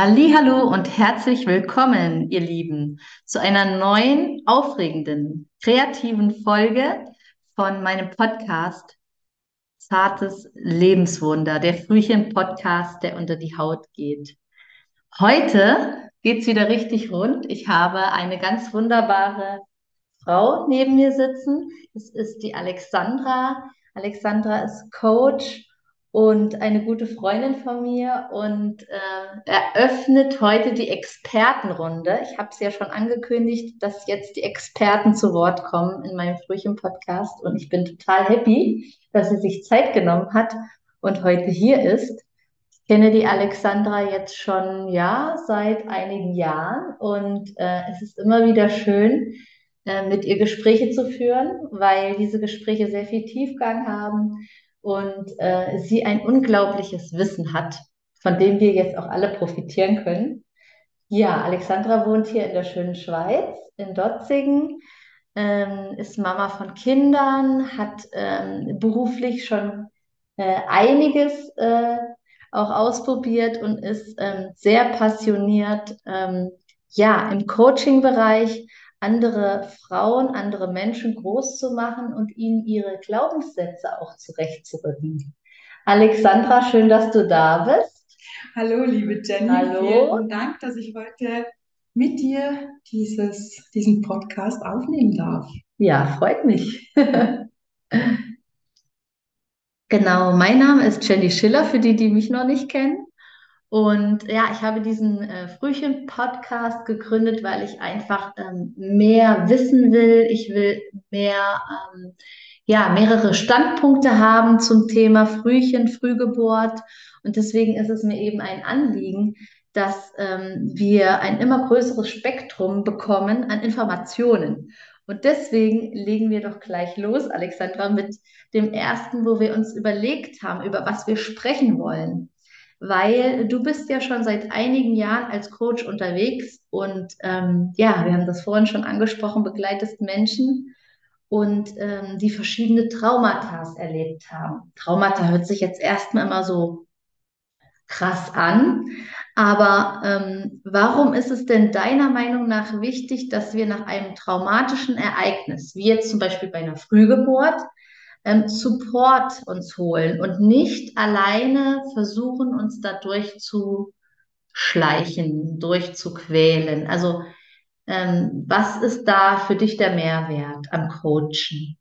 Hallo und herzlich willkommen, ihr Lieben, zu einer neuen, aufregenden, kreativen Folge von meinem Podcast Zartes Lebenswunder, der Frühchen-Podcast, der unter die Haut geht. Heute geht es wieder richtig rund. Ich habe eine ganz wunderbare Frau neben mir sitzen. Es ist die Alexandra. Alexandra ist Coach und eine gute Freundin von mir und äh, eröffnet heute die Expertenrunde. Ich habe es ja schon angekündigt, dass jetzt die Experten zu Wort kommen in meinem Frühchen-Podcast und ich bin total happy, dass sie sich Zeit genommen hat und heute hier ist. Ich kenne die Alexandra jetzt schon ja seit einigen Jahren und äh, es ist immer wieder schön, äh, mit ihr Gespräche zu führen, weil diese Gespräche sehr viel Tiefgang haben und äh, sie ein unglaubliches Wissen hat, von dem wir jetzt auch alle profitieren können. Ja, Alexandra wohnt hier in der schönen Schweiz, in Dotzingen, ähm, ist Mama von Kindern, hat ähm, beruflich schon äh, einiges äh, auch ausprobiert und ist ähm, sehr passioniert, ähm, ja, im Coaching-Bereich, andere Frauen, andere Menschen groß zu machen und ihnen ihre Glaubenssätze auch zurechtzurücken. Alexandra, schön, dass du da bist. Hallo, liebe Jenny. Hallo. Vielen Dank, dass ich heute mit dir dieses, diesen Podcast aufnehmen darf. Ja, freut mich. genau, mein Name ist Jenny Schiller, für die, die mich noch nicht kennen. Und ja, ich habe diesen äh, Frühchen-Podcast gegründet, weil ich einfach ähm, mehr wissen will. Ich will mehr, ähm, ja, mehrere Standpunkte haben zum Thema Frühchen, Frühgeburt. Und deswegen ist es mir eben ein Anliegen, dass ähm, wir ein immer größeres Spektrum bekommen an Informationen. Und deswegen legen wir doch gleich los, Alexandra, mit dem ersten, wo wir uns überlegt haben, über was wir sprechen wollen weil du bist ja schon seit einigen Jahren als Coach unterwegs und ähm, ja, wir haben das vorhin schon angesprochen, begleitest Menschen und ähm, die verschiedene Traumata erlebt haben. Traumata hört sich jetzt erstmal immer so krass an, aber ähm, warum ist es denn deiner Meinung nach wichtig, dass wir nach einem traumatischen Ereignis, wie jetzt zum Beispiel bei einer Frühgeburt, ähm, Support uns holen und nicht alleine versuchen, uns dadurch zu schleichen, durchzuquälen. Also ähm, was ist da für dich der Mehrwert am Coachen?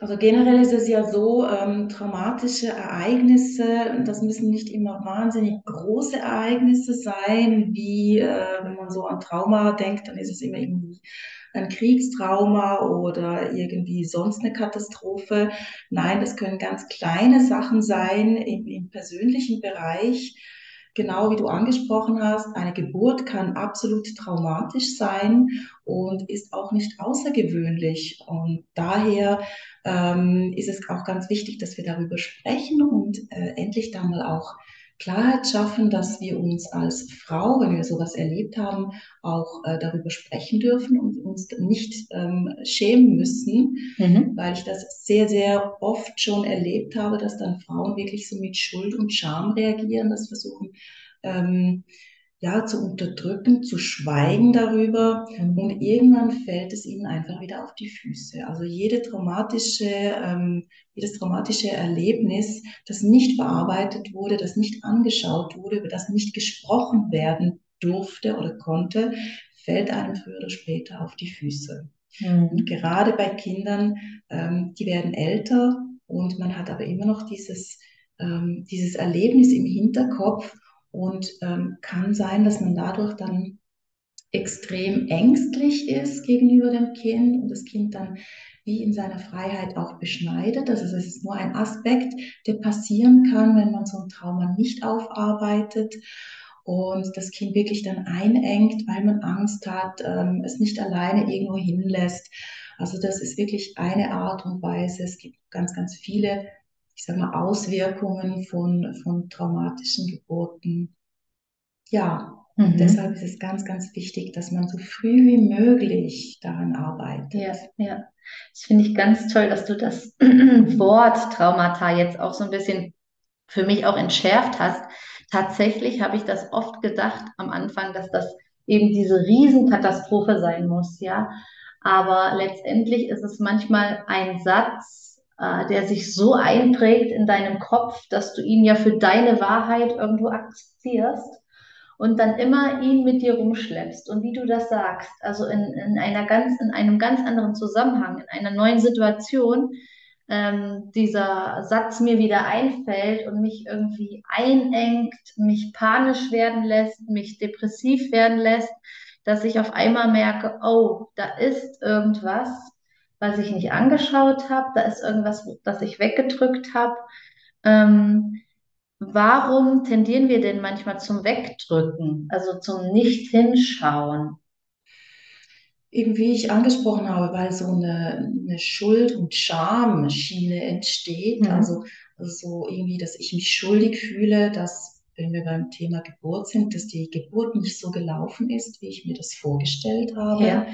Also generell ist es ja so, ähm, traumatische Ereignisse, das müssen nicht immer wahnsinnig große Ereignisse sein, wie äh, wenn man so an Trauma denkt, dann ist es immer irgendwie ein Kriegstrauma oder irgendwie sonst eine Katastrophe. Nein, das können ganz kleine Sachen sein im, im persönlichen Bereich. Genau wie du angesprochen hast, eine Geburt kann absolut traumatisch sein und ist auch nicht außergewöhnlich. Und daher ähm, ist es auch ganz wichtig, dass wir darüber sprechen und äh, endlich da mal auch Klarheit schaffen, dass wir uns als Frau, wenn wir sowas erlebt haben, auch äh, darüber sprechen dürfen und uns nicht ähm, schämen müssen, mhm. weil ich das sehr, sehr oft schon erlebt habe, dass dann Frauen wirklich so mit Schuld und Scham reagieren, das versuchen, ähm, ja, zu unterdrücken, zu schweigen darüber mhm. und irgendwann fällt es ihnen einfach wieder auf die Füße. Also jede traumatische, ähm, jedes traumatische Erlebnis, das nicht verarbeitet wurde, das nicht angeschaut wurde, über das nicht gesprochen werden durfte oder konnte, fällt einem früher oder später auf die Füße. Mhm. Und gerade bei Kindern, ähm, die werden älter und man hat aber immer noch dieses, ähm, dieses Erlebnis im Hinterkopf und ähm, kann sein, dass man dadurch dann extrem ängstlich ist gegenüber dem Kind und das Kind dann wie in seiner Freiheit auch beschneidet. Also es ist nur ein Aspekt, der passieren kann, wenn man so ein Trauma nicht aufarbeitet und das Kind wirklich dann einengt, weil man Angst hat, ähm, es nicht alleine irgendwo hinlässt. Also das ist wirklich eine Art und Weise. Es gibt ganz, ganz viele ich sage mal, Auswirkungen von, von traumatischen Geburten. Ja, mhm. deshalb ist es ganz, ganz wichtig, dass man so früh wie möglich daran arbeitet. Ja, ja. Das finde ich ganz toll, dass du das Wort Traumata jetzt auch so ein bisschen für mich auch entschärft hast. tatsächlich habe ich das oft gedacht am Anfang, dass das eben diese Riesenkatastrophe sein muss, ja. Aber letztendlich ist es manchmal ein Satz, äh, der sich so einprägt in deinem Kopf, dass du ihn ja für deine Wahrheit irgendwo akzeptierst und dann immer ihn mit dir rumschleppst. Und wie du das sagst, also in, in einer ganz, in einem ganz anderen Zusammenhang, in einer neuen Situation, ähm, dieser Satz mir wieder einfällt und mich irgendwie einengt, mich panisch werden lässt, mich depressiv werden lässt, dass ich auf einmal merke, oh, da ist irgendwas, was ich nicht angeschaut habe, da ist irgendwas, das ich weggedrückt habe. Ähm, warum tendieren wir denn manchmal zum Wegdrücken, also zum Nicht-Hinschauen? Eben wie ich angesprochen habe, weil so eine, eine Schuld- und Schamschiene entsteht, Mhm. also, so irgendwie, dass ich mich schuldig fühle, dass, wenn wir beim Thema Geburt sind, dass die Geburt nicht so gelaufen ist, wie ich mir das vorgestellt habe. Ja.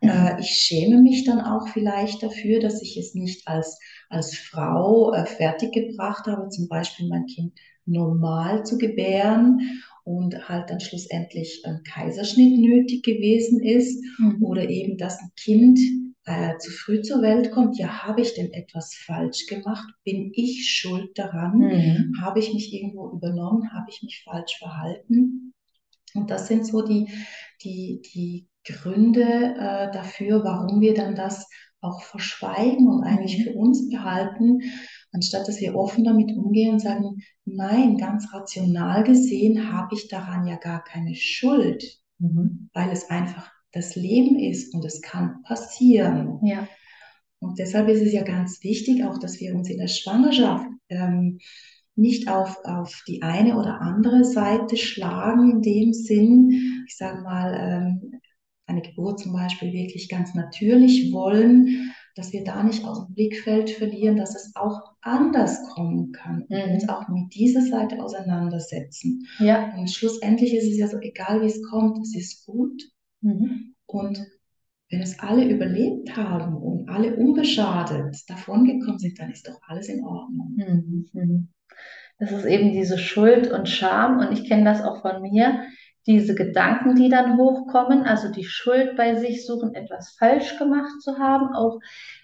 Äh, ich schäme mich dann auch vielleicht dafür, dass ich es nicht als, als Frau äh, fertiggebracht habe, zum Beispiel mein Kind normal zu gebären und halt dann schlussendlich ein Kaiserschnitt nötig gewesen ist Mhm. oder eben, dass ein Kind äh, zu früh zur Welt kommt. Ja, habe ich denn etwas falsch gemacht? Bin ich schuld daran? Mhm. Habe ich mich irgendwo übernommen? Habe ich mich falsch verhalten? Und das sind so die, die, die Gründe äh, dafür, warum wir dann das auch verschweigen und eigentlich Mhm. für uns behalten, anstatt dass wir offen damit umgehen und sagen, nein, ganz rational gesehen habe ich daran ja gar keine Schuld, Mhm. weil es einfach das Leben ist und es kann passieren. Ja. Und deshalb ist es ja ganz wichtig, auch dass wir uns in der Schwangerschaft ähm, nicht auf, auf die eine oder andere Seite schlagen, in dem Sinn, ich sage mal, ähm, eine Geburt zum Beispiel wirklich ganz natürlich wollen, dass wir da nicht aus dem Blickfeld verlieren, dass es auch anders kommen kann und Mhm. uns auch mit dieser Seite auseinandersetzen. Ja. Und schlussendlich ist es ja so, egal wie es kommt, es ist gut. Mhm. Und wenn es alle überlebt haben und alle unbeschadet davongekommen sind, dann ist doch alles in Ordnung. Mhm. Mhm. Das ist eben diese Schuld und Scham und ich kenne das auch von mir, diese Gedanken, die dann hochkommen, also die Schuld bei sich suchen, etwas falsch gemacht zu haben. Auch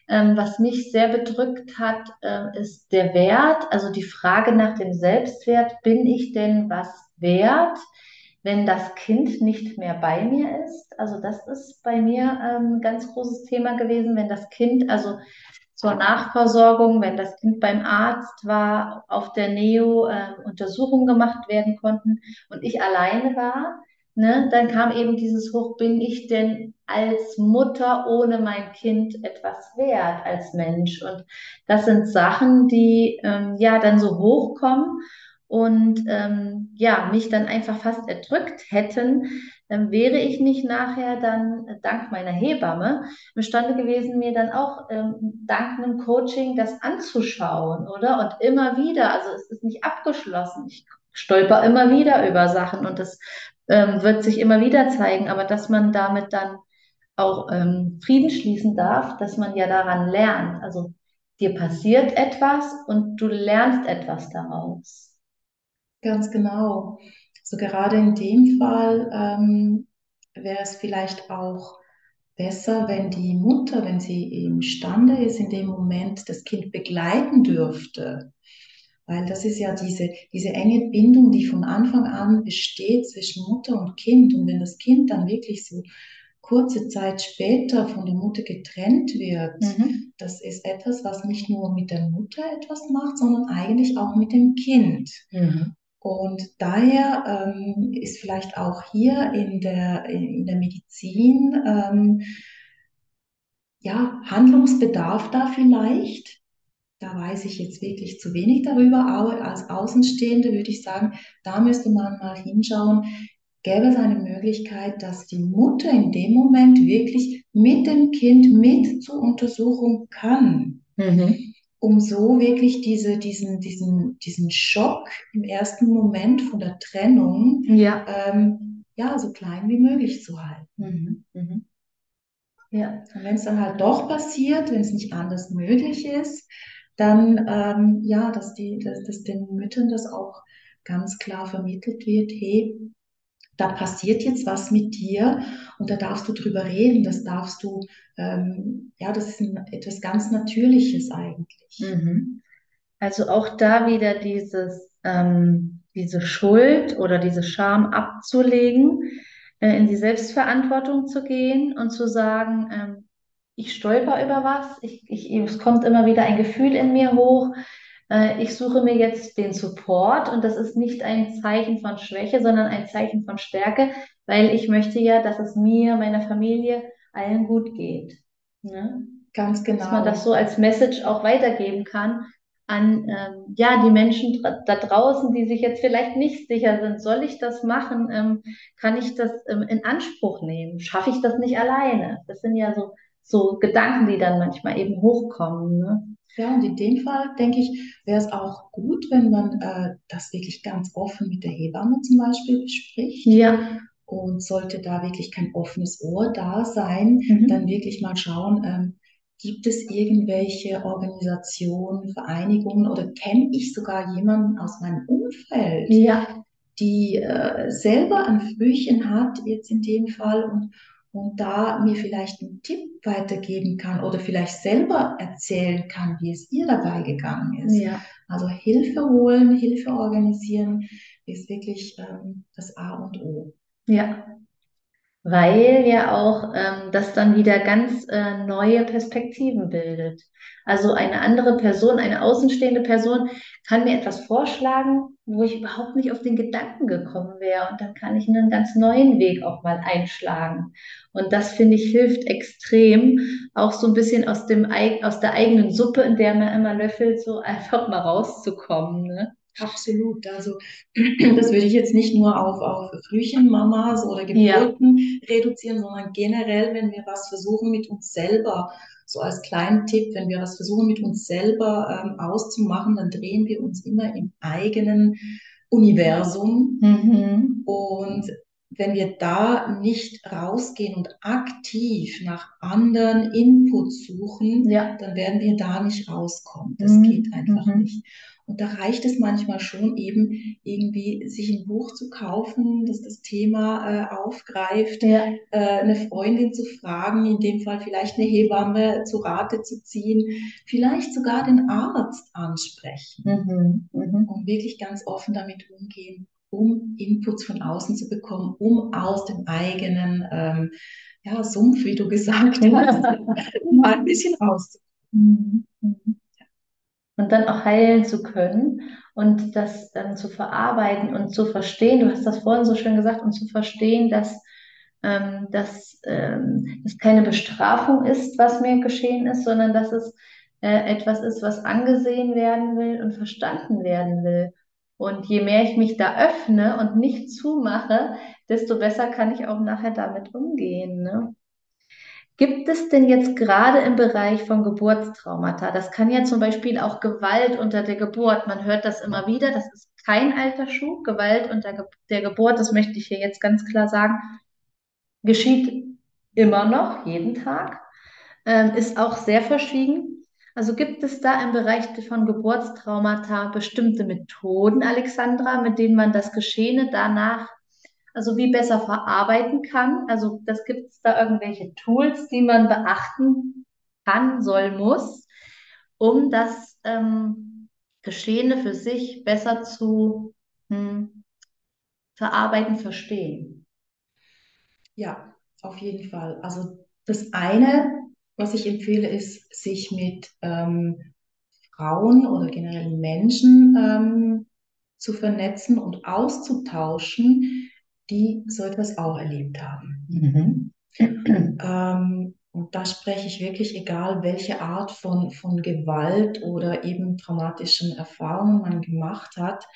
ähm, was mich sehr bedrückt hat, äh, ist der Wert, also die Frage nach dem Selbstwert, bin ich denn was wert, wenn das Kind nicht mehr bei mir ist? Also das ist bei mir ähm, ein ganz großes Thema gewesen, wenn das Kind, also zur Nachversorgung, wenn das Kind beim Arzt war, auf der Neo äh, Untersuchungen gemacht werden konnten und ich alleine war, ne, dann kam eben dieses Hoch, bin ich denn als Mutter ohne mein Kind etwas wert als Mensch? Und das sind Sachen, die ähm, ja dann so hochkommen und ähm, ja, mich dann einfach fast erdrückt hätten, dann wäre ich nicht nachher dann äh, dank meiner Hebamme imstande gewesen, mir dann auch ähm, dank einem Coaching das anzuschauen, oder? Und immer wieder, also es ist nicht abgeschlossen. Ich stolper immer wieder über Sachen und das ähm, wird sich immer wieder zeigen, aber dass man damit dann auch ähm, Frieden schließen darf, dass man ja daran lernt. Also dir passiert etwas und du lernst etwas daraus. Ganz genau. So gerade in dem Fall ähm, wäre es vielleicht auch besser, wenn die Mutter, wenn sie imstande ist, in dem Moment das Kind begleiten dürfte. Weil das ist ja diese, diese enge Bindung, die von Anfang an besteht zwischen Mutter und Kind. Und wenn das Kind dann wirklich so kurze Zeit später von der Mutter getrennt wird, Mhm. das ist etwas, was nicht nur mit der Mutter etwas macht, sondern eigentlich auch mit dem Kind. Mhm. Und daher ähm, ist vielleicht auch hier in der, in der Medizin ähm, ja, Handlungsbedarf da vielleicht. Da weiß ich jetzt wirklich zu wenig darüber, aber als Außenstehende würde ich sagen, da müsste man mal hinschauen, gäbe es eine Möglichkeit, dass die Mutter in dem Moment wirklich mit dem Kind mit zur Untersuchung kann Mhm. Um so wirklich diese, diesen, diesen, diesen Schock im ersten Moment von der Trennung Ja. ähm, ja, so klein wie möglich zu halten. Mhm. Mhm. Ja. Und wenn es dann halt doch passiert, wenn es nicht anders möglich ist, dann ähm, ja, dass die, dass, dass den Müttern das auch ganz klar vermittelt wird, hey, da passiert jetzt was mit dir und da darfst du drüber reden, das darfst du, ähm, ja, das ist ein, etwas ganz Natürliches eigentlich. Mhm. Also auch da wieder dieses, ähm, diese Schuld oder diese Scham abzulegen, äh, in die Selbstverantwortung zu gehen und zu sagen, ähm, ich stolper über was, ich, ich, es kommt immer wieder ein Gefühl in mir hoch, äh, ich suche mir jetzt den Support und das ist nicht ein Zeichen von Schwäche, sondern ein Zeichen von Stärke, weil ich möchte ja, dass es mir, meiner Familie, allen gut geht. Ne? Ganz genau. Dass man das so als Message auch weitergeben kann an ähm, ja, die Menschen da draußen, die sich jetzt vielleicht nicht sicher sind, soll ich das machen? Ähm, kann ich das ähm, in Anspruch nehmen? Schaffe ich das nicht alleine? Das sind ja so, so Gedanken, die dann manchmal eben hochkommen. Ne? Ja, und in dem Fall, denke ich, wäre es auch gut, wenn man äh, das wirklich ganz offen mit der Hebamme zum Beispiel bespricht. Ja. Und sollte da wirklich kein offenes Ohr da sein, Mhm. dann wirklich mal schauen, ähm, gibt es irgendwelche Organisationen, Vereinigungen oder kenne ich sogar jemanden aus meinem Umfeld, Ja, die äh, selber ein Frühchen hat, jetzt in dem Fall, und, und da mir vielleicht einen Tipp weitergeben kann oder vielleicht selber erzählen kann, wie es ihr dabei gegangen ist. ja. Also Hilfe holen, Hilfe organisieren ist wirklich ähm, das A und O. Ja, weil ja auch ähm, das dann wieder ganz äh, neue Perspektiven bildet. Also eine andere Person, eine außenstehende Person kann mir etwas vorschlagen, wo ich überhaupt nicht auf den Gedanken gekommen wäre. Und dann kann ich einen ganz neuen Weg auch mal einschlagen. Und das finde ich hilft extrem, auch so ein bisschen aus dem, aus der eigenen Suppe, in der man immer löffelt, so einfach mal rauszukommen. Ne? Absolut. Also das würde ich jetzt nicht nur auf, auf Frühchenmamas oder Ja, Geburten reduzieren, sondern generell, wenn wir was versuchen mit uns selber, so als kleinen Tipp, wenn wir was versuchen mit uns selber ähm, auszumachen, dann drehen wir uns immer im eigenen Universum. mhm. Und wenn wir da nicht rausgehen und aktiv nach anderen Inputs suchen, Ja, dann werden wir da nicht rauskommen. Das Mhm. geht einfach Mhm. nicht. Und da reicht es manchmal schon eben irgendwie, sich ein Buch zu kaufen, das das Thema äh, aufgreift, ja, äh, eine Freundin zu fragen, in dem Fall vielleicht eine Hebamme zu Rate zu ziehen, vielleicht sogar den Arzt ansprechen mhm. Mhm. und wirklich ganz offen damit umgehen, um Inputs von außen zu bekommen, um aus dem eigenen ähm, ja, Sumpf, wie du gesagt hast, mal ein bisschen rauszukommen. Mhm. Und dann auch heilen zu können und das dann zu verarbeiten und zu verstehen. Du hast das vorhin so schön gesagt, und zu verstehen, dass ähm, dass ähm, es keine Bestrafung ist, was mir geschehen ist, sondern dass es äh, etwas ist, was angesehen werden will und verstanden werden will. Und je mehr ich mich da öffne und nicht zumache, desto besser kann ich auch nachher damit umgehen, ne? Gibt es denn jetzt gerade im Bereich von Geburtstraumata, das kann ja zum Beispiel auch Gewalt unter der Geburt, man hört das immer wieder, das ist kein alter Schuh, Gewalt unter der Geburt, das möchte ich hier jetzt ganz klar sagen, geschieht immer noch, jeden Tag, ähm, ist auch sehr verschwiegen. Also gibt es da im Bereich von Geburtstraumata bestimmte Methoden, Alexandra, mit denen man das Geschehene danach also wie besser verarbeiten kann. Also das gibt es da irgendwelche Tools, die man beachten kann, soll, muss, um das ähm, Geschehene für sich besser zu hm, verarbeiten, verstehen. Ja, auf jeden Fall. Also das eine, was ich empfehle, ist, sich mit ähm, Frauen oder generell Menschen ähm, zu vernetzen und auszutauschen, die so etwas auch erlebt haben. Mhm. Ähm, und da spreche ich wirklich, egal welche Art von, von Gewalt oder eben traumatischen Erfahrungen man gemacht hat,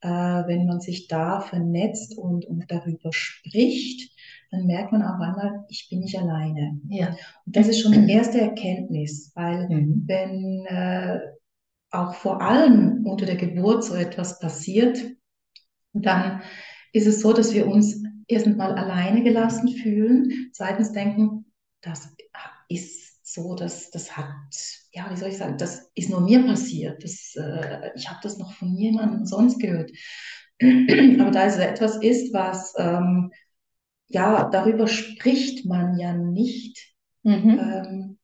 äh, wenn man sich da vernetzt und, und darüber spricht, dann merkt man auch einmal, ich bin nicht alleine. Ja. Und das ist schon die erste Erkenntnis, weil Mhm. wenn äh, auch vor allem unter der Geburt so etwas passiert, dann ist es so, dass wir uns erstens mal alleine gelassen fühlen, zweitens denken, das ist so, dass das hat, ja, wie soll ich sagen, das ist nur mir passiert, das, äh, ich habe das noch von niemandem sonst gehört. Aber da es etwas ist, was, ähm, ja, darüber spricht man ja nicht, Mhm. ähm,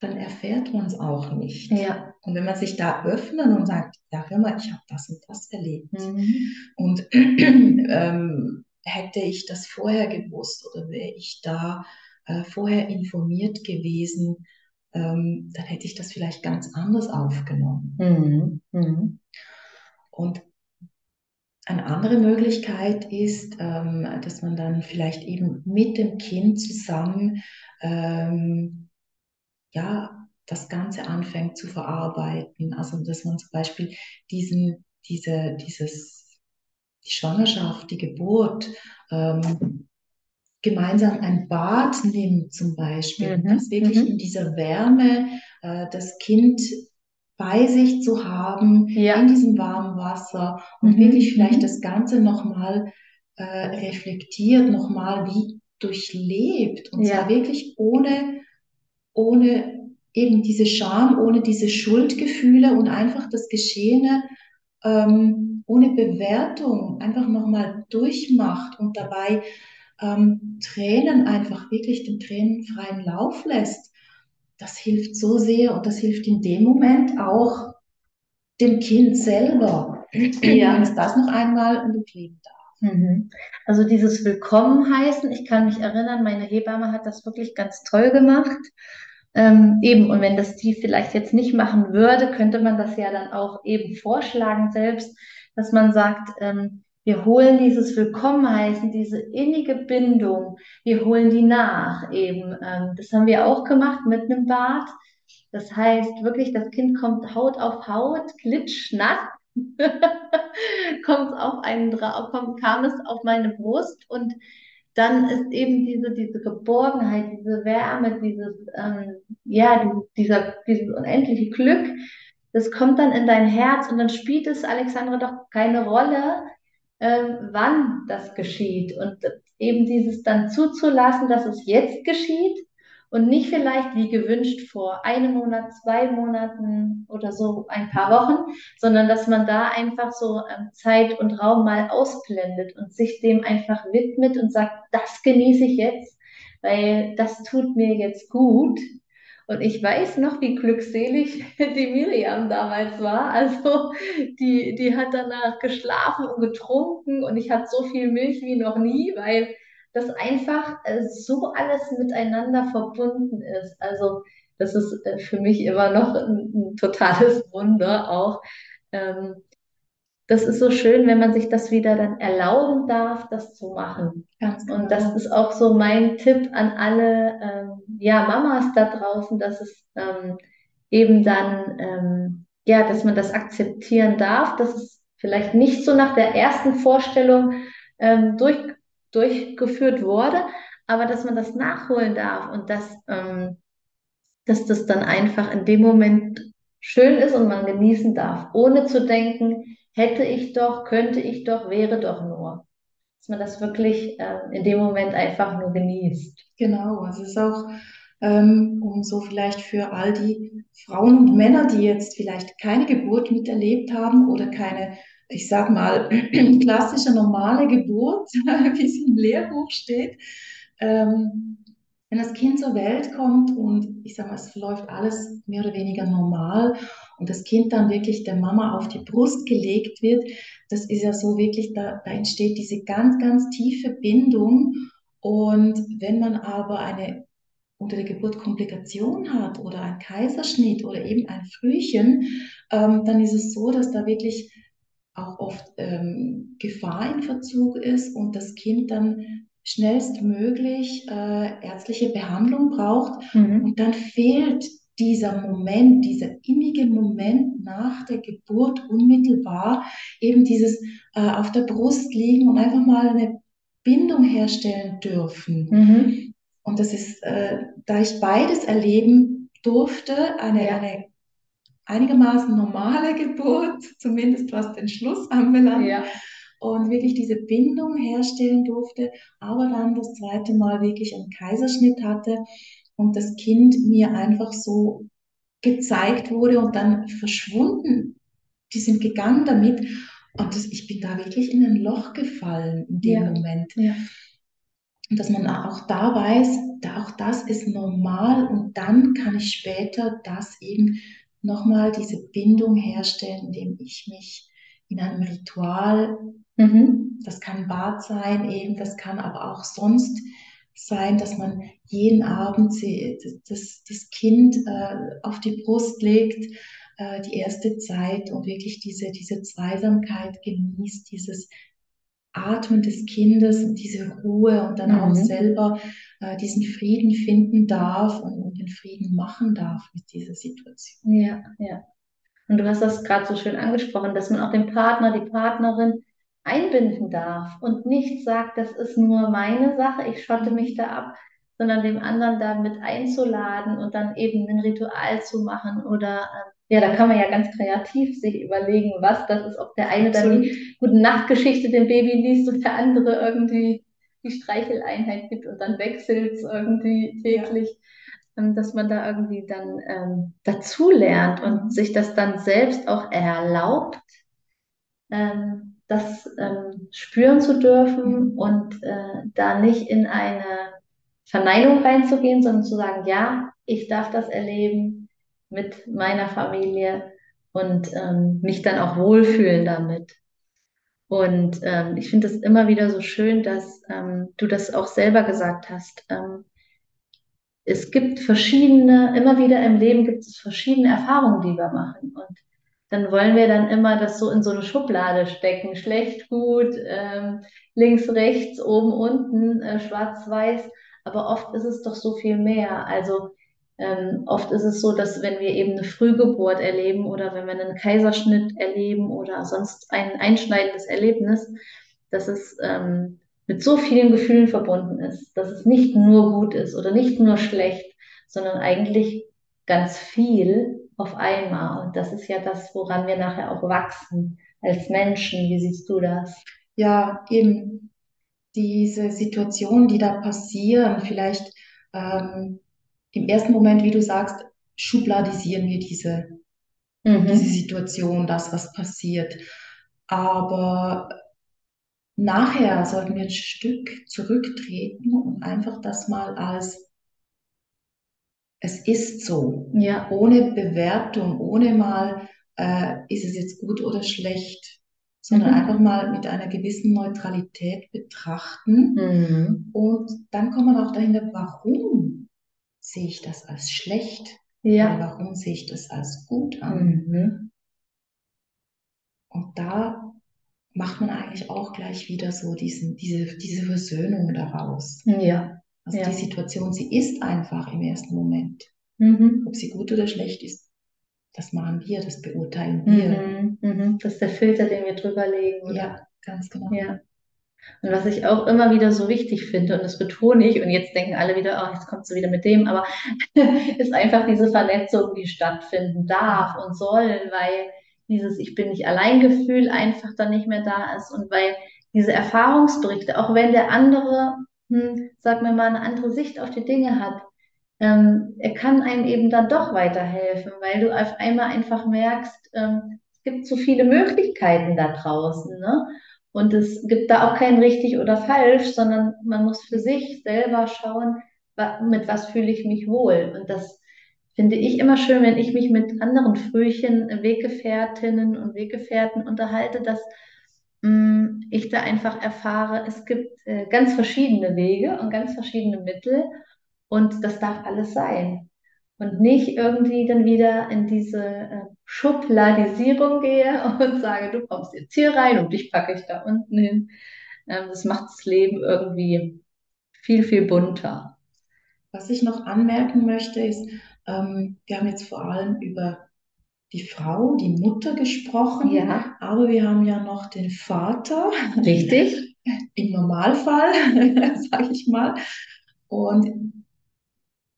dann erfährt man es auch nicht. Ja. Und wenn man sich da öffnet und sagt, ja, hör mal, ich habe das und das erlebt. Mhm. Und ähm, hätte ich das vorher gewusst oder wäre ich da äh, vorher informiert gewesen, ähm, dann hätte ich das vielleicht ganz anders aufgenommen. Mhm. Mhm. Und eine andere Möglichkeit ist, ähm, dass man dann vielleicht eben mit dem Kind zusammen ähm, ja, das Ganze anfängt zu verarbeiten. Also dass man zum Beispiel diesen, diese, dieses, die Schwangerschaft, die Geburt ähm, gemeinsam ein Bad nimmt zum Beispiel, Mhm. das wirklich Mhm. in dieser Wärme äh, das Kind bei sich zu haben, Ja. in diesem warmen Wasser und Mhm. wirklich vielleicht Mhm. das Ganze nochmal äh, reflektiert, nochmal wie durchlebt und Ja. zwar wirklich ohne, ohne eben diese Scham, ohne diese Schuldgefühle und einfach das Geschehene ähm, ohne Bewertung einfach nochmal durchmacht und dabei ähm, Tränen einfach wirklich den Tränen freien Lauf lässt, das hilft so sehr und das hilft in dem Moment auch dem Kind selber, Ja. wenn es das noch einmal durchleben darf. Mhm. Also dieses Willkommen heißen, ich kann mich erinnern, meine Hebamme hat das wirklich ganz toll gemacht. Ähm, eben, und wenn das die vielleicht jetzt nicht machen würde, könnte man das ja dann auch eben vorschlagen selbst, dass man sagt, ähm, wir holen dieses Willkommen heißen, diese innige Bindung, wir holen die nach eben. Ähm, das haben wir auch gemacht mit einem Bad. Das heißt wirklich, das Kind kommt Haut auf Haut, klitschnass, kommt auf einen drauf, kam es auf meine Brust und dann ist eben diese, diese Geborgenheit, diese Wärme, dieses, ähm, ja, dieser, dieses unendliche Glück, das kommt dann in dein Herz und dann spielt es, Alexandra, doch keine Rolle, ähm, wann das geschieht und eben dieses dann zuzulassen, dass es jetzt geschieht und nicht vielleicht wie gewünscht vor einem Monat, zwei Monaten oder so ein paar Wochen, sondern dass man da einfach so ähm, Zeit und Raum mal ausblendet und sich dem einfach widmet und sagt, das genieße ich jetzt, weil das tut mir jetzt gut. Und ich weiß noch, wie glückselig die Miriam damals war. Also die, die hat danach geschlafen und getrunken und ich hatte so viel Milch wie noch nie, weil das einfach äh, so alles miteinander verbunden ist. Also das ist äh, für mich immer noch ein, ein totales Wunder auch. Ähm, das ist so schön, wenn man sich das wieder dann erlauben darf, das zu machen. Ganz genau. Und das ist auch so mein Tipp an alle ähm, ja, Mamas da draußen, dass es ähm, eben dann, ähm, ja, dass man das akzeptieren darf, dass es vielleicht nicht so nach der ersten Vorstellung ähm, durch, durchgeführt wurde, aber dass man das nachholen darf und dass, ähm, dass das dann einfach in dem Moment schön ist und man genießen darf, ohne zu denken, hätte ich doch, könnte ich doch, wäre doch nur. Dass man das wirklich äh, in dem Moment einfach nur genießt. Genau, es ist auch ähm, um so vielleicht für all die Frauen und Männer, die jetzt vielleicht keine Geburt miterlebt haben oder keine, ich sag mal, klassische normale Geburt, wie es im Lehrbuch steht. Ähm, wenn das Kind zur Welt kommt und ich sag mal, es verläuft alles mehr oder weniger normal und das Kind dann wirklich der Mama auf die Brust gelegt wird, das ist ja so wirklich, da, da entsteht diese ganz, ganz tiefe Bindung. Und wenn man aber eine unter der Geburt Komplikation hat oder ein Kaiserschnitt oder eben ein Frühchen, ähm, dann ist es so, dass da wirklich auch oft ähm, Gefahr im Verzug ist und das Kind dann schnellstmöglich äh, ärztliche Behandlung braucht. Mhm. Und dann fehlt dieser Moment, dieser innige Moment nach der Geburt unmittelbar, eben dieses äh, auf der Brust liegen und einfach mal eine Bindung herstellen dürfen. Mhm. Und das ist, äh, da ich beides erleben durfte, eine, Ja. eine einigermaßen normale Geburt, zumindest was den Schluss anbelangt, Ja. Und wirklich diese Bindung herstellen durfte, aber dann das zweite Mal wirklich einen Kaiserschnitt hatte und das Kind mir einfach so gezeigt wurde und dann verschwunden. Die sind gegangen damit Und das, ich bin da wirklich in ein Loch gefallen in dem Ja. Moment. Ja. Und dass man auch da weiß, auch das ist normal und dann kann ich später das eben nochmal diese Bindung herstellen, indem ich mich in einem Ritual, Mhm. das kann Bad sein eben, das kann aber auch sonst sein, dass man jeden Abend sie, das, das Kind äh, auf die Brust legt, äh, die erste Zeit und wirklich diese, diese Zweisamkeit genießt, dieses Atmen des Kindes und diese Ruhe und dann auch Mhm. selber äh, diesen Frieden finden darf und, und den Frieden machen darf mit dieser Situation. Ja, ja. Und du hast das gerade so schön angesprochen, dass man auch den Partner, die Partnerin einbinden darf und nicht sagt, das ist nur meine Sache, ich schotte mich da ab, sondern dem anderen da mit einzuladen und dann eben ein Ritual zu machen oder äh, ja, da kann man ja ganz kreativ sich überlegen, was das ist, ob der eine dann Absolut. die gute Nachtgeschichte dem Baby liest und der andere irgendwie die Streicheleinheit gibt und dann wechselt es irgendwie täglich ähm, dass man da irgendwie dann ähm, dazu lernt und Mhm. sich das dann selbst auch erlaubt, ähm, das ähm, spüren zu dürfen Mhm. und äh, da nicht in eine Verneinung reinzugehen, sondern zu sagen, ja, ich darf das erleben mit meiner Familie und ähm, mich dann auch wohlfühlen damit. Und ähm, ich finde es immer wieder so schön, dass ähm, du das auch selber gesagt hast. Ähm, es gibt verschiedene, immer wieder im Leben gibt es verschiedene Erfahrungen, die wir machen. Und dann wollen wir dann immer das so in so eine Schublade stecken. Schlecht, gut, ähm, links, rechts, oben, unten, äh, schwarz, weiß. Aber oft ist es doch so viel mehr. Also ähm, oft ist es so, dass wenn wir eben eine Frühgeburt erleben oder wenn wir einen Kaiserschnitt erleben oder sonst ein einschneidendes Erlebnis, dass es ähm, mit so vielen Gefühlen verbunden ist, dass es nicht nur gut ist oder nicht nur schlecht, sondern eigentlich ganz viel auf einmal. Und das ist ja das, woran wir nachher auch wachsen als Menschen. Wie siehst du das? Ja, eben diese Situationen, die da passieren, vielleicht ähm, im ersten Moment, wie du sagst, schubladisieren wir diese, diese Mhm. Situation, das, was passiert. Aber nachher sollten wir ein Stück zurücktreten und einfach das mal als es ist so, Ja. ohne Bewertung, ohne mal, äh, ist es jetzt gut oder schlecht, sondern Mhm. einfach mal mit einer gewissen Neutralität betrachten. Mhm. Und dann kommt man auch dahinter, warum sehe ich das als schlecht oder Ja. warum sehe ich das als gut an? Mhm. Und da macht man eigentlich auch gleich wieder so diesen, diese, diese Versöhnung daraus. Ja. Also Ja. die Situation, sie ist einfach im ersten Moment. Mhm. Ob sie gut oder schlecht ist, das machen wir, das beurteilen wir. Mhm. Mhm. Das ist der Filter, den wir drüber legen, oder? Ja, ganz genau. Ja. Und was ich auch immer wieder so wichtig finde, und das betone ich, und jetzt denken alle wieder, oh, jetzt kommst du wieder mit dem, aber ist einfach diese Vernetzung, die stattfinden darf und soll, weil dieses Ich bin nicht allein Gefühl einfach dann nicht mehr da ist und weil diese Erfahrungsberichte, auch wenn der andere, hm, sag mir mal, eine andere Sicht auf die Dinge hat, ähm, er kann einem eben dann doch weiterhelfen, weil du auf einmal einfach merkst, ähm, es gibt so viele Möglichkeiten da draußen, ne? Und es gibt da auch kein richtig oder falsch, sondern man muss für sich selber schauen, mit was fühle ich mich wohl. Und das finde ich immer schön, wenn ich mich mit anderen Frühchen, Weggefährtinnen und Weggefährten unterhalte, dass mh, ich da einfach erfahre, es gibt äh, ganz verschiedene Wege und ganz verschiedene Mittel und das darf alles sein. Und nicht irgendwie dann wieder in diese äh, Schubladisierung gehe und sage, du kommst jetzt hier rein und dich packe ich da unten hin. Ähm, das macht das Leben irgendwie viel, viel bunter. Was ich noch anmerken möchte, ist, ähm, wir haben jetzt vor allem über die Frau, die Mutter gesprochen, Ja, aber wir haben ja noch den Vater richtig. im Normalfall, sage ich mal. Und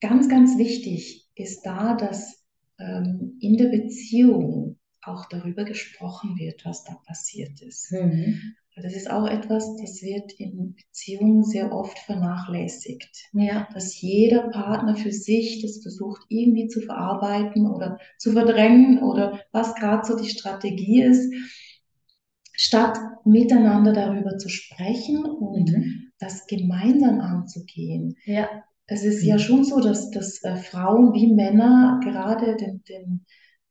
ganz, ganz wichtig ist da, dass ähm, in der Beziehung auch darüber gesprochen wird, was da passiert ist. Mhm. Das ist auch etwas, das wird in Beziehungen sehr oft vernachlässigt. Ja, Dass jeder Partner für sich das versucht irgendwie zu verarbeiten oder zu verdrängen oder was gerade so die Strategie ist. statt miteinander darüber zu sprechen und mhm. das gemeinsam anzugehen. Ja. Es ist ja schon so, dass, dass äh, Frauen wie Männer gerade den, den,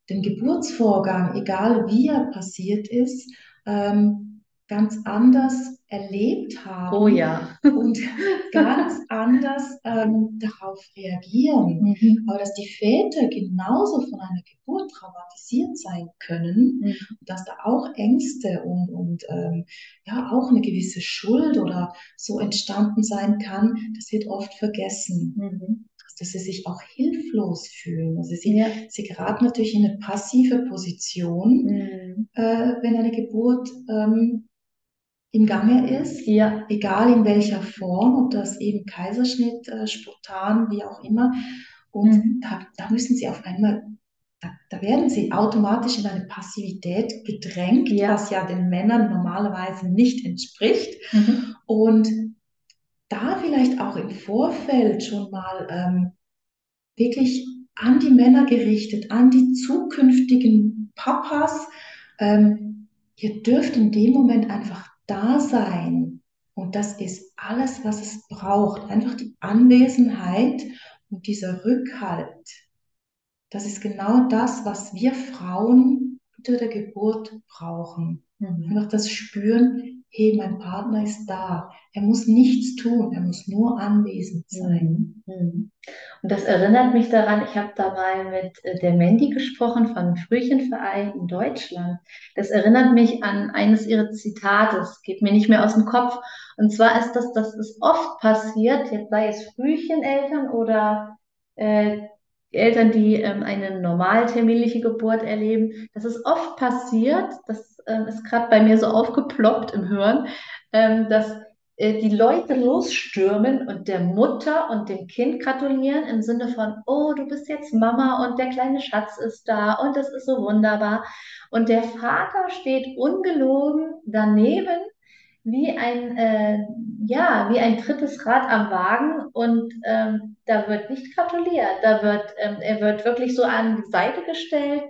den Geburtsvorgang, egal wie er passiert ist, ähm, ganz anders erlebt haben oh, ja. und ganz anders ähm, darauf reagieren. Mhm. Aber dass die Väter genauso von einer Geburt traumatisiert sein können, mhm. dass da auch Ängste und, und ähm, ja auch eine gewisse Schuld oder so entstanden sein kann, das wird oft vergessen. Mhm dass sie sich auch hilflos fühlen. Also sie, ja. sie geraten natürlich in eine passive Position, mhm. äh, wenn eine Geburt ähm, im Gange ist, ja. egal in welcher Form, ob das eben Kaiserschnitt, äh, spontan, wie auch immer. Und mhm. da, da müssen sie auf einmal da, da, werden sie automatisch in eine Passivität gedrängt, ja. was ja den Männern normalerweise nicht entspricht. Mhm. Und da vielleicht auch im Vorfeld schon mal ähm, wirklich an die Männer gerichtet, an die zukünftigen Papas, ähm, ihr dürft in dem Moment einfach da sein. Und das ist alles, was es braucht. Einfach die Anwesenheit und dieser Rückhalt. Das ist genau das, was wir Frauen unter der Geburt brauchen. Mhm. Einfach das Spüren, hey, mein Partner ist da. Er muss nichts tun, er muss nur anwesend sein. Mhm. Mhm. Und das erinnert mich daran, ich habe da mal mit äh, der Mandy gesprochen von Frühchenverein in Deutschland. Das erinnert mich an eines ihrer Zitate, es geht mir nicht mehr aus dem Kopf. Und zwar ist das, dass es oft passiert, jetzt sei es Frühcheneltern oder äh, Eltern, die ähm, eine normalterminliche Geburt erleben, dass es oft passiert, das ähm, ist gerade bei mir so aufgeploppt im Hören, ähm, dass äh, die Leute losstürmen und der Mutter und dem Kind gratulieren im Sinne von, oh, du bist jetzt Mama und der kleine Schatz ist da und das ist so wunderbar. Und der Vater steht ungelogen daneben wie ein, äh, ja, wie ein drittes Rad am Wagen und ähm, da wird nicht gratuliert, da wird, ähm, er wird wirklich so an die Seite gestellt,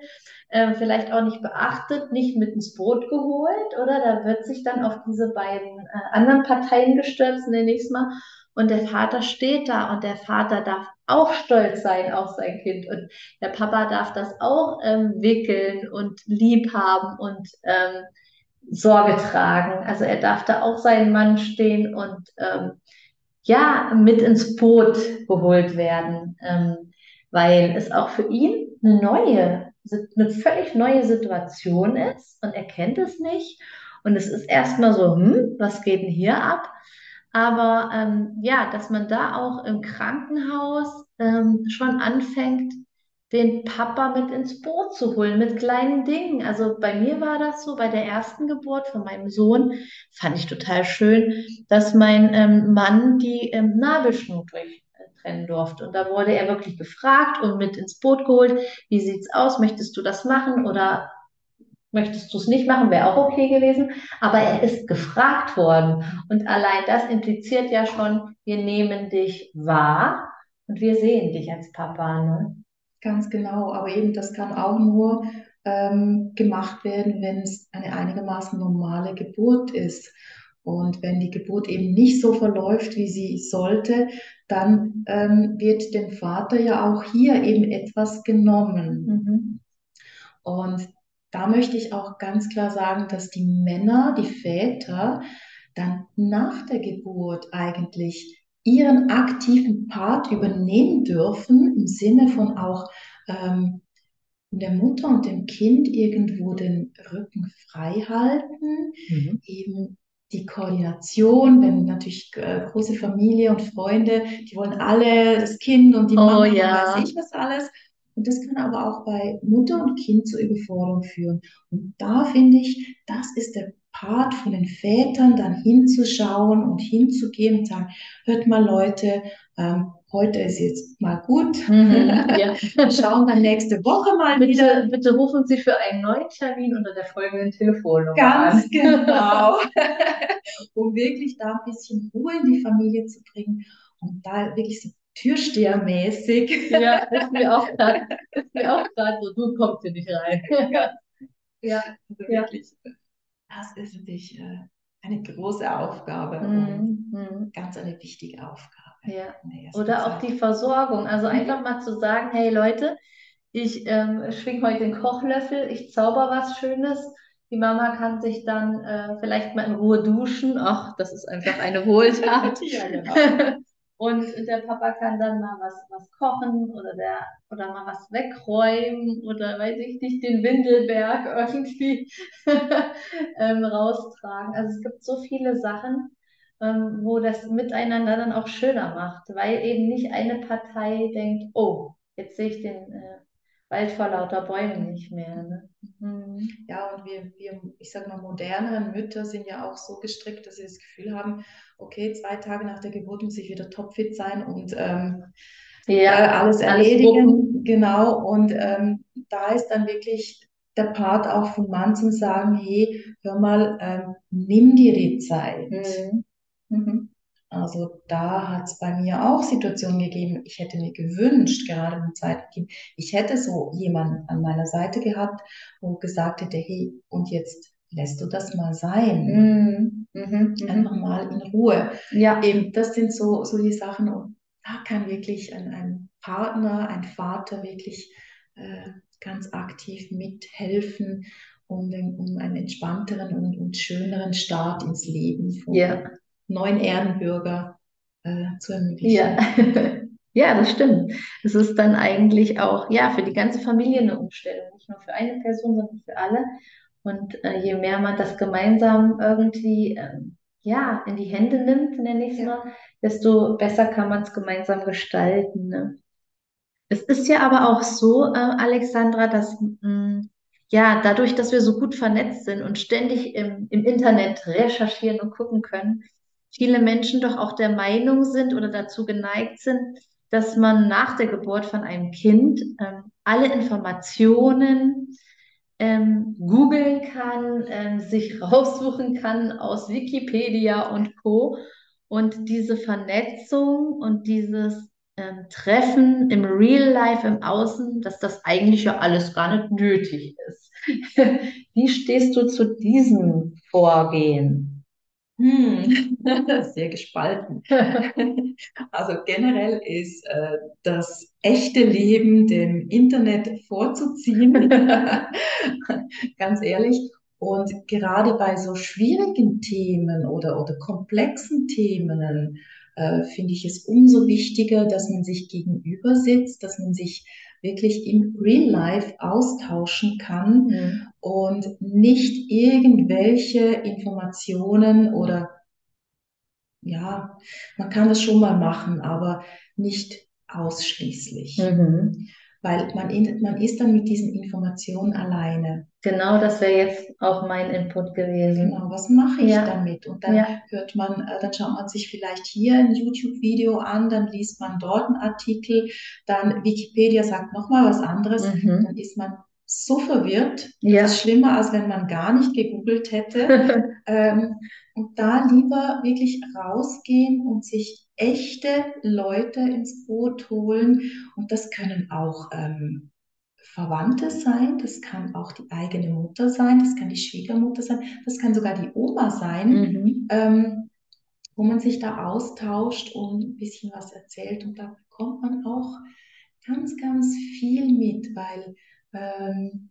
äh, vielleicht auch nicht beachtet, nicht mit ins Boot geholt, oder? Da wird sich dann auf diese beiden äh, anderen Parteien gestürzt, nenne ich mal. Und der Vater steht da und der Vater darf auch stolz sein auf sein Kind und der Papa darf das auch ähm, wickeln und lieb haben und ähm, Sorge tragen. Also er darf da auch seinen Mann stehen und ähm, ja, mit ins Boot geholt werden, ähm, weil es auch für ihn eine neue, eine völlig neue Situation ist und er kennt es nicht. Und es ist erstmal so, hm, was geht denn hier ab? Aber ähm, ja, dass man da auch im Krankenhaus ähm, schon anfängt, den Papa mit ins Boot zu holen mit kleinen Dingen. Also bei mir war das so, bei der ersten Geburt von meinem Sohn fand ich total schön, dass mein ähm, Mann die ähm, Nabelschnur durchtrennen durfte. Und da wurde er wirklich gefragt und mit ins Boot geholt. Wie sieht's aus? Möchtest du das machen oder möchtest du es nicht machen? Wäre auch okay gewesen. Aber er ist gefragt worden. Und allein das impliziert ja schon, wir nehmen dich wahr und wir sehen dich als Papa. Ne? Ganz genau, aber eben das kann auch nur ähm, gemacht werden, wenn es eine einigermaßen normale Geburt ist. Und wenn die Geburt eben nicht so verläuft, wie sie sollte, dann ähm, wird dem Vater ja auch hier eben etwas genommen. Mhm. Und da möchte ich auch ganz klar sagen, dass die Männer, die Väter, dann nach der Geburt eigentlich ihren aktiven Part übernehmen dürfen, im Sinne von auch ähm, der Mutter und dem Kind irgendwo den Rücken frei halten, mhm. eben die Koordination, wenn natürlich äh, große Familie und Freunde, die wollen alle das Kind und die oh, Mama ja. weiß ich was alles. Und das kann aber auch bei Mutter und Kind zur Überforderung führen. Und da finde ich, das ist der Part von den Vätern, dann hinzuschauen und hinzugehen und sagen, hört mal Leute, ähm, heute ist jetzt mal gut. Mhm, ja. Wir schauen dann nächste Woche mal bitte, wieder. Bitte rufen Sie für einen neuen Termin unter der folgenden Telefonnummer Ganz an. genau. um wirklich da ein bisschen Ruhe in die Familie zu bringen und da wirklich so Türstehermäßig. Ja, ist mir auch gerade so, du kommst hier nicht rein. ja, also ja. Das ist natürlich äh, eine große Aufgabe Mhm. und Mhm. ganz eine wichtige Aufgabe Ja. Oder auch Zeit. die Versorgung. Also einfach mal zu sagen, hey Leute, ich ähm, schwing heute den Kochlöffel, ich zauber was Schönes. Die Mama kann sich dann äh, vielleicht mal in Ruhe duschen. Ach, das ist einfach eine Wohltat. Ja, genau. Und der Papa kann dann mal was, was kochen oder der oder mal was wegräumen oder weiß ich nicht, den Windelberg irgendwie ähm, raustragen. Also es gibt so viele Sachen, ähm, wo das Miteinander dann auch schöner macht, weil eben nicht eine Partei denkt, oh, jetzt sehe ich den äh, Wald vor lauter Bäumen nicht mehr. Ne? Mhm. Ja, und wir, wir, ich sag mal, moderneren Mütter sind ja auch so gestrickt, dass sie das Gefühl haben, okay, zwei Tage nach der Geburt muss ich wieder topfit sein und ähm, äh, Ja, alles alles erledigen. wuppen. Genau, und ähm, da ist dann wirklich der Part auch vom Mann zum sagen, hey, hör mal, ähm, nimm dir die Zeit. Mhm. Mhm. Also da hat es bei mir auch Situationen gegeben, ich hätte mir gewünscht, gerade im zweiten Kind, ich hätte so jemanden an meiner Seite gehabt, wo gesagt hätte, hey, und jetzt lässt du das mal sein. Mhm. Mhm. Einfach mal in Ruhe. Ja, Eben, das sind so, so die Sachen und da kann wirklich ein, ein Partner, ein Vater wirklich äh, ganz aktiv mithelfen, um, den, um einen entspannteren und, und schöneren Start ins Leben vom ja. Neuen Erdenbürger äh, zu ermöglichen. Ja. Ja, das stimmt. Es ist dann eigentlich auch, ja, für die ganze Familie eine Umstellung, nicht nur für eine Person, sondern für alle. Und äh, je mehr man das gemeinsam irgendwie, ähm, ja, in die Hände nimmt, nenne ich es Ja. mal, desto besser kann man es gemeinsam gestalten, ne? Es ist ja aber auch so, äh, Alexandra, dass mh, ja dadurch, dass wir so gut vernetzt sind und ständig im, im Internet recherchieren und gucken können, viele Menschen doch auch der Meinung sind oder dazu geneigt sind, dass man nach der Geburt von einem Kind ähm, alle Informationen ähm, googeln kann, ähm, sich raussuchen kann aus Wikipedia und Co. Und diese Vernetzung und dieses ähm, Treffen im Real Life, im Außen, dass das eigentlich ja alles gar nicht nötig ist. Wie stehst du zu diesem Vorgehen? Hm, sehr gespalten. Also generell ist äh, das echte Leben dem Internet vorzuziehen, ganz ehrlich. Und gerade bei so schwierigen Themen oder, oder komplexen Themen äh, finde ich es umso wichtiger, dass man sich gegenüber sitzt, dass man sich wirklich im Real Life austauschen kann Mhm. und nicht irgendwelche Informationen oder ja, man kann das schon mal machen, aber nicht ausschließlich, Mhm. weil man, in, man ist dann mit diesen Informationen alleine. Genau, das wäre jetzt auch mein Input gewesen. Genau, was mache ich Ja. damit? Und dann Ja. hört man, äh, dann schaut man sich vielleicht hier ein YouTube-Video an, dann liest man dort einen Artikel, dann Wikipedia sagt nochmal was anderes, Mhm. dann ist man so verwirrt. Ja. Das ist schlimmer, als wenn man gar nicht gegoogelt hätte. Ähm, und da lieber wirklich rausgehen und sich echte Leute ins Boot holen. Und das können auch ähm, Verwandte sein, das kann auch die eigene Mutter sein, das kann die Schwiegermutter sein, das kann sogar die Oma sein, Mhm. ähm, wo man sich da austauscht und ein bisschen was erzählt. Und da bekommt man auch ganz, ganz viel mit, weil ähm,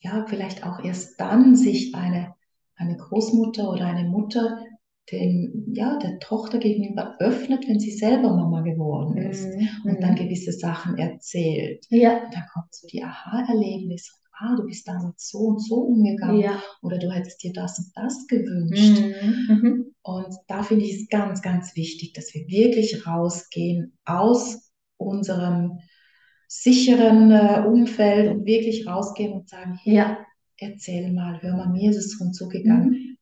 ja, vielleicht auch erst dann sich eine, eine Großmutter oder eine Mutter dem, ja, der Tochter gegenüber öffnet, wenn sie selber Mama geworden ist Mhm. und dann Mhm. gewisse Sachen erzählt. Ja. Und dann kommt so die Aha-Erlebnis. Ah, du bist damals so und so umgegangen Ja. oder du hättest dir das und das gewünscht. Mhm. Mhm. Und da finde ich es ganz, ganz wichtig, dass wir wirklich rausgehen aus unserem sicheren äh, Umfeld und wirklich rausgehen und sagen, hey, Ja. erzähl mal, hör mal, mir ist es so und so gegangen. Mhm.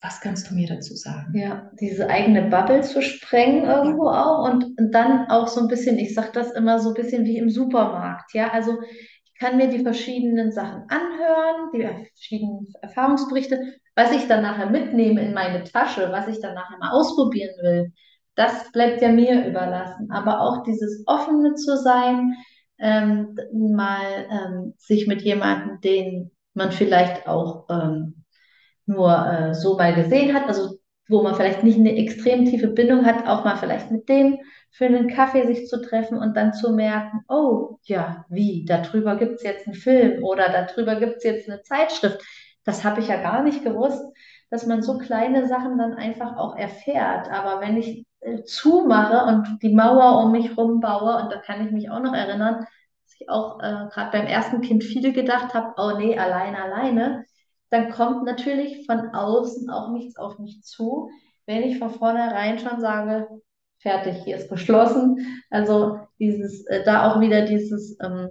Was kannst du mir dazu sagen? Ja, diese eigene Bubble zu sprengen irgendwo auch und, und dann auch so ein bisschen, ich sag das immer so ein bisschen wie im Supermarkt, ja, also ich kann mir die verschiedenen Sachen anhören, die verschiedenen Erfahrungsberichte, was ich dann nachher mitnehme in meine Tasche, was ich dann nachher mal ausprobieren will, das bleibt ja mir überlassen, aber auch dieses offene zu sein, ähm, mal ähm, sich mit jemandem, den man vielleicht auch ähm, nur äh, so mal gesehen hat, also wo man vielleicht nicht eine extrem tiefe Bindung hat, auch mal vielleicht mit dem für einen Kaffee sich zu treffen und dann zu merken, oh ja, wie, darüber gibt es jetzt einen Film oder darüber gibt es jetzt eine Zeitschrift. Das habe ich ja gar nicht gewusst, dass man so kleine Sachen dann einfach auch erfährt. Aber wenn ich zumache und die Mauer um mich rum baue, und da kann ich mich auch noch erinnern, dass ich auch äh, gerade beim ersten Kind viel gedacht habe, oh nee, alleine, alleine dann kommt natürlich von außen auch nichts auf mich zu, wenn ich von vornherein schon sage, fertig, hier ist geschlossen. Also dieses, äh, da auch wieder dieses, ähm,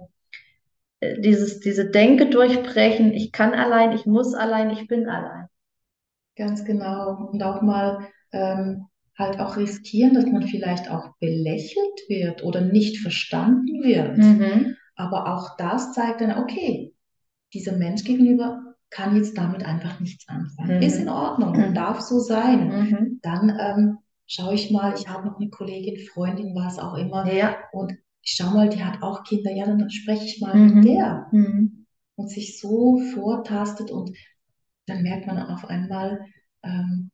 äh, dieses, diese Denke durchbrechen, ich kann allein, ich muss allein, ich bin allein. Ganz genau. Und auch mal ähm, halt auch riskieren, dass man vielleicht auch belächelt wird oder nicht verstanden wird. Mhm. Aber auch das zeigt dann, okay, dieser Mensch gegenüber kann jetzt damit einfach nichts anfangen. Mhm. Ist in Ordnung und Mhm. darf so sein. Mhm. Dann ähm, schaue ich mal, ich habe noch eine Kollegin, Freundin, was auch immer, Ja. und ich schaue mal, die hat auch Kinder, ja, dann spreche ich mal Mhm. mit der Mhm. und sich so vortastet und dann merkt man auf einmal, ähm,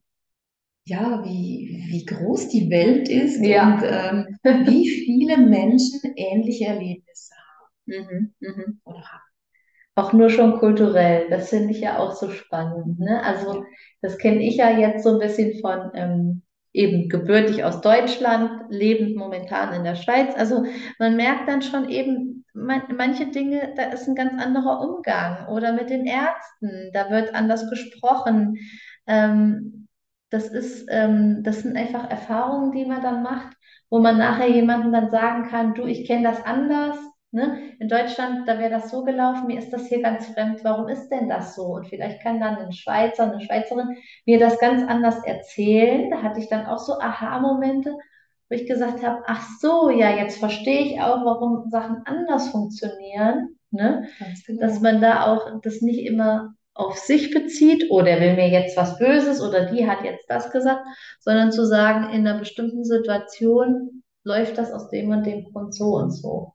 ja, wie, wie groß die Welt ist Ja. und ähm, wie viele Menschen ähnliche Erlebnisse Mhm. Mhm. haben oder haben. Auch nur schon kulturell, das finde ich ja auch so spannend. Ne? Also das kenne ich ja jetzt so ein bisschen von ähm, eben gebürtig aus Deutschland, lebend momentan in der Schweiz. Also man merkt dann schon eben man, manche Dinge, da ist ein ganz anderer Umgang. Oder mit den Ärzten, da wird anders gesprochen. Ähm, das ist, ähm, das sind einfach Erfahrungen, die man dann macht, wo man nachher jemandem dann sagen kann, du, ich kenne das anders. Ne? In Deutschland, da wäre das so gelaufen, mir ist das hier ganz fremd, warum ist denn das so? Und vielleicht kann dann ein Schweizer, eine Schweizerin mir das ganz anders erzählen. Da hatte ich dann auch so Aha-Momente, wo ich gesagt habe, ach so, ja, jetzt verstehe ich auch, warum Sachen anders funktionieren. Ne? Genau. Dass man da auch das nicht immer auf sich bezieht, oh, der will mir jetzt was Böses oder die hat jetzt das gesagt, sondern zu sagen, in einer bestimmten Situation läuft das aus dem und dem Grund so und so.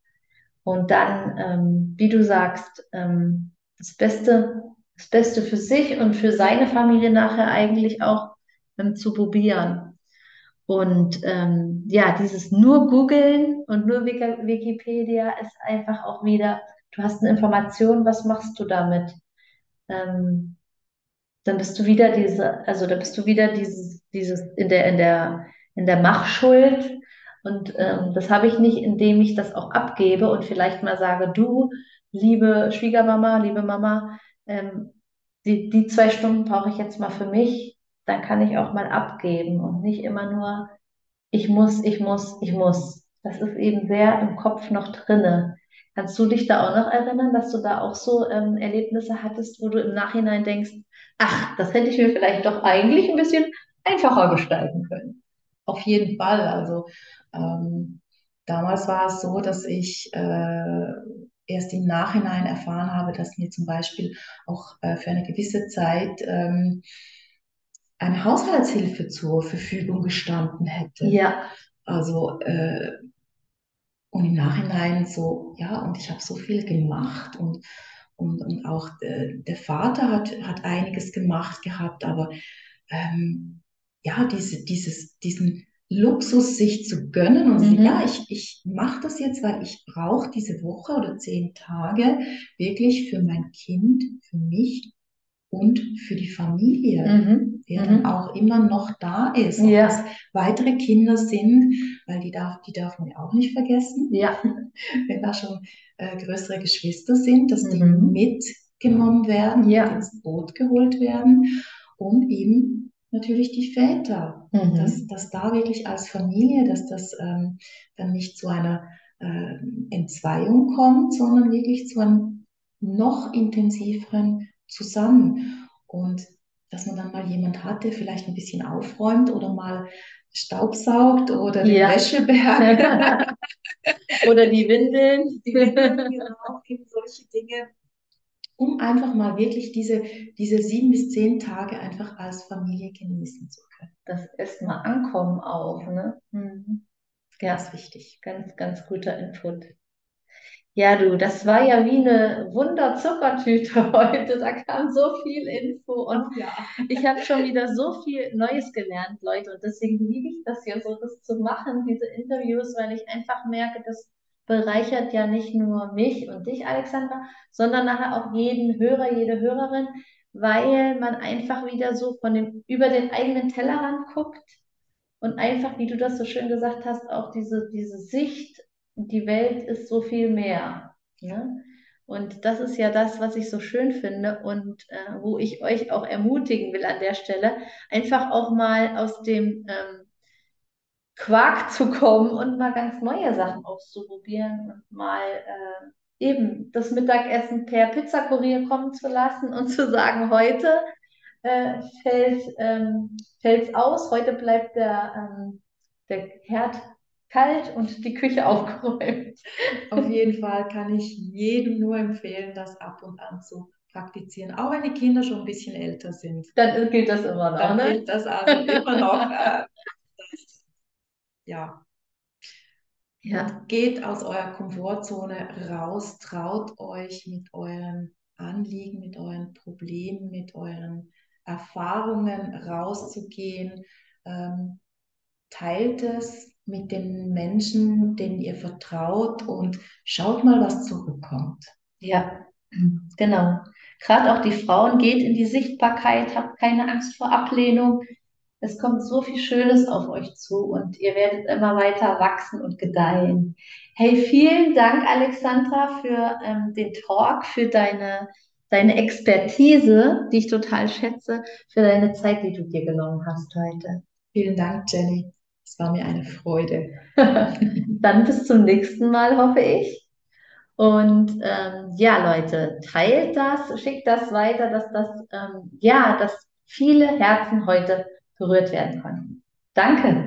Und dann, ähm, wie du sagst, ähm, das Beste, das Beste für sich und für seine Familie nachher eigentlich auch ähm, zu probieren. Und ähm, ja, dieses nur googeln und nur Wiki- Wikipedia ist einfach auch wieder, du hast eine Information, was machst du damit? Ähm, dann bist du wieder diese, also da bist du wieder dieses, dieses in der, in der, in der Machschuld. Und ähm, das habe ich nicht, indem ich das auch abgebe und vielleicht mal sage, du, liebe Schwiegermama, liebe Mama, ähm, die, die zwei Stunden brauche ich jetzt mal für mich, dann kann ich auch mal abgeben und nicht immer nur, ich muss, ich muss, ich muss. Das ist eben sehr im Kopf noch drinne. Kannst du dich da auch noch erinnern, dass du da auch so ähm, Erlebnisse hattest, wo du im Nachhinein denkst, ach, das hätte ich mir vielleicht doch eigentlich ein bisschen einfacher gestalten können? Auf jeden Fall. Also ähm, damals war es so, dass ich äh, erst im Nachhinein erfahren habe, dass mir zum Beispiel auch äh, für eine gewisse Zeit ähm, eine Haushaltshilfe zur Verfügung gestanden hätte. Ja, Also äh, und im Nachhinein so, ja, und ich habe so viel gemacht und, und, und auch äh, der Vater hat, hat einiges gemacht gehabt, aber ähm, ja, diese, dieses, diesen Luxus sich zu gönnen und Mhm. ja, ich, ich mache das jetzt, weil ich brauche diese Woche oder zehn Tage wirklich für mein Kind, für mich und für die Familie, mhm. Der dann Mhm. auch immer noch da ist. Ja. das weitere Kinder sind, weil die darf, die darf man ja auch nicht vergessen Ja, wenn da schon äh, größere Geschwister sind, dass die Mhm. mitgenommen werden, Ja. ins Boot geholt werden und eben natürlich die Väter. Mhm. Dass, dass da wirklich als Familie, dass das ähm, dann nicht zu einer äh, Entzweiung kommt, sondern wirklich zu einem noch intensiveren Zusammen. Und dass man dann mal jemand hat, der vielleicht ein bisschen aufräumt oder mal staubsaugt oder den Ja. Wäscheberg Oder die Windeln. die Windeln, genau, eben solche Dinge, um einfach mal wirklich diese, diese sieben bis zehn Tage einfach als Familie genießen zu können. Das erstmal ankommen auch, ne? Mhm. Ja, Ganz wichtig. ganz, ganz guter Input. Ja, du, das war ja wie eine Wunderzuckertüte heute. Da kam so viel Info und ja. ich habe schon wieder so viel Neues gelernt, Leute. Und deswegen liebe ich das hier so, das zu machen, diese Interviews, weil ich einfach merke, das bereichert ja nicht nur mich und dich, Alexandra, sondern nachher auch jeden Hörer, jede Hörerin, weil man einfach wieder so von dem, über den eigenen Tellerrand guckt und einfach, wie du das so schön gesagt hast, auch diese, diese Sicht, die Welt ist so viel mehr. Ne? Und das ist ja das, was ich so schön finde und äh, wo ich euch auch ermutigen will an der Stelle, einfach auch mal aus dem ähm, Quark zu kommen und mal ganz neue Sachen auszuprobieren und mal äh, eben das Mittagessen per Pizzakurier kommen zu lassen und zu sagen, heute äh, fällt ähm, aus, heute bleibt der, ähm, der Herd kalt und die Küche aufgeräumt. Auf jeden Fall kann ich jedem nur empfehlen, das ab und an zu praktizieren, auch wenn die Kinder schon ein bisschen älter sind. Dann gilt das immer noch, Dann ne? gilt das also immer noch. Äh, das, ja, Ja, geht aus eurer Komfortzone raus, traut euch mit euren Anliegen, mit euren Problemen, mit euren Erfahrungen rauszugehen. Ähm, teilt es mit den Menschen, denen ihr vertraut und schaut mal, was zurückkommt. ja, genau. Gerade auch die Frauen, geht in die Sichtbarkeit, habt keine Angst vor Ablehnung. Es kommt so viel Schönes auf euch zu und ihr werdet immer weiter wachsen und gedeihen. Hey, vielen Dank, Alexandra, für ähm, den Talk, für deine, deine Expertise, die ich total schätze, für deine Zeit, die du dir genommen hast heute. Vielen Dank, Jenny. Es war mir eine Freude. Dann bis zum nächsten Mal, hoffe ich. Und ähm, ja, Leute, teilt das, schickt das weiter, dass das, ähm, ja, dass viele Herzen heute berührt werden konnten. Danke.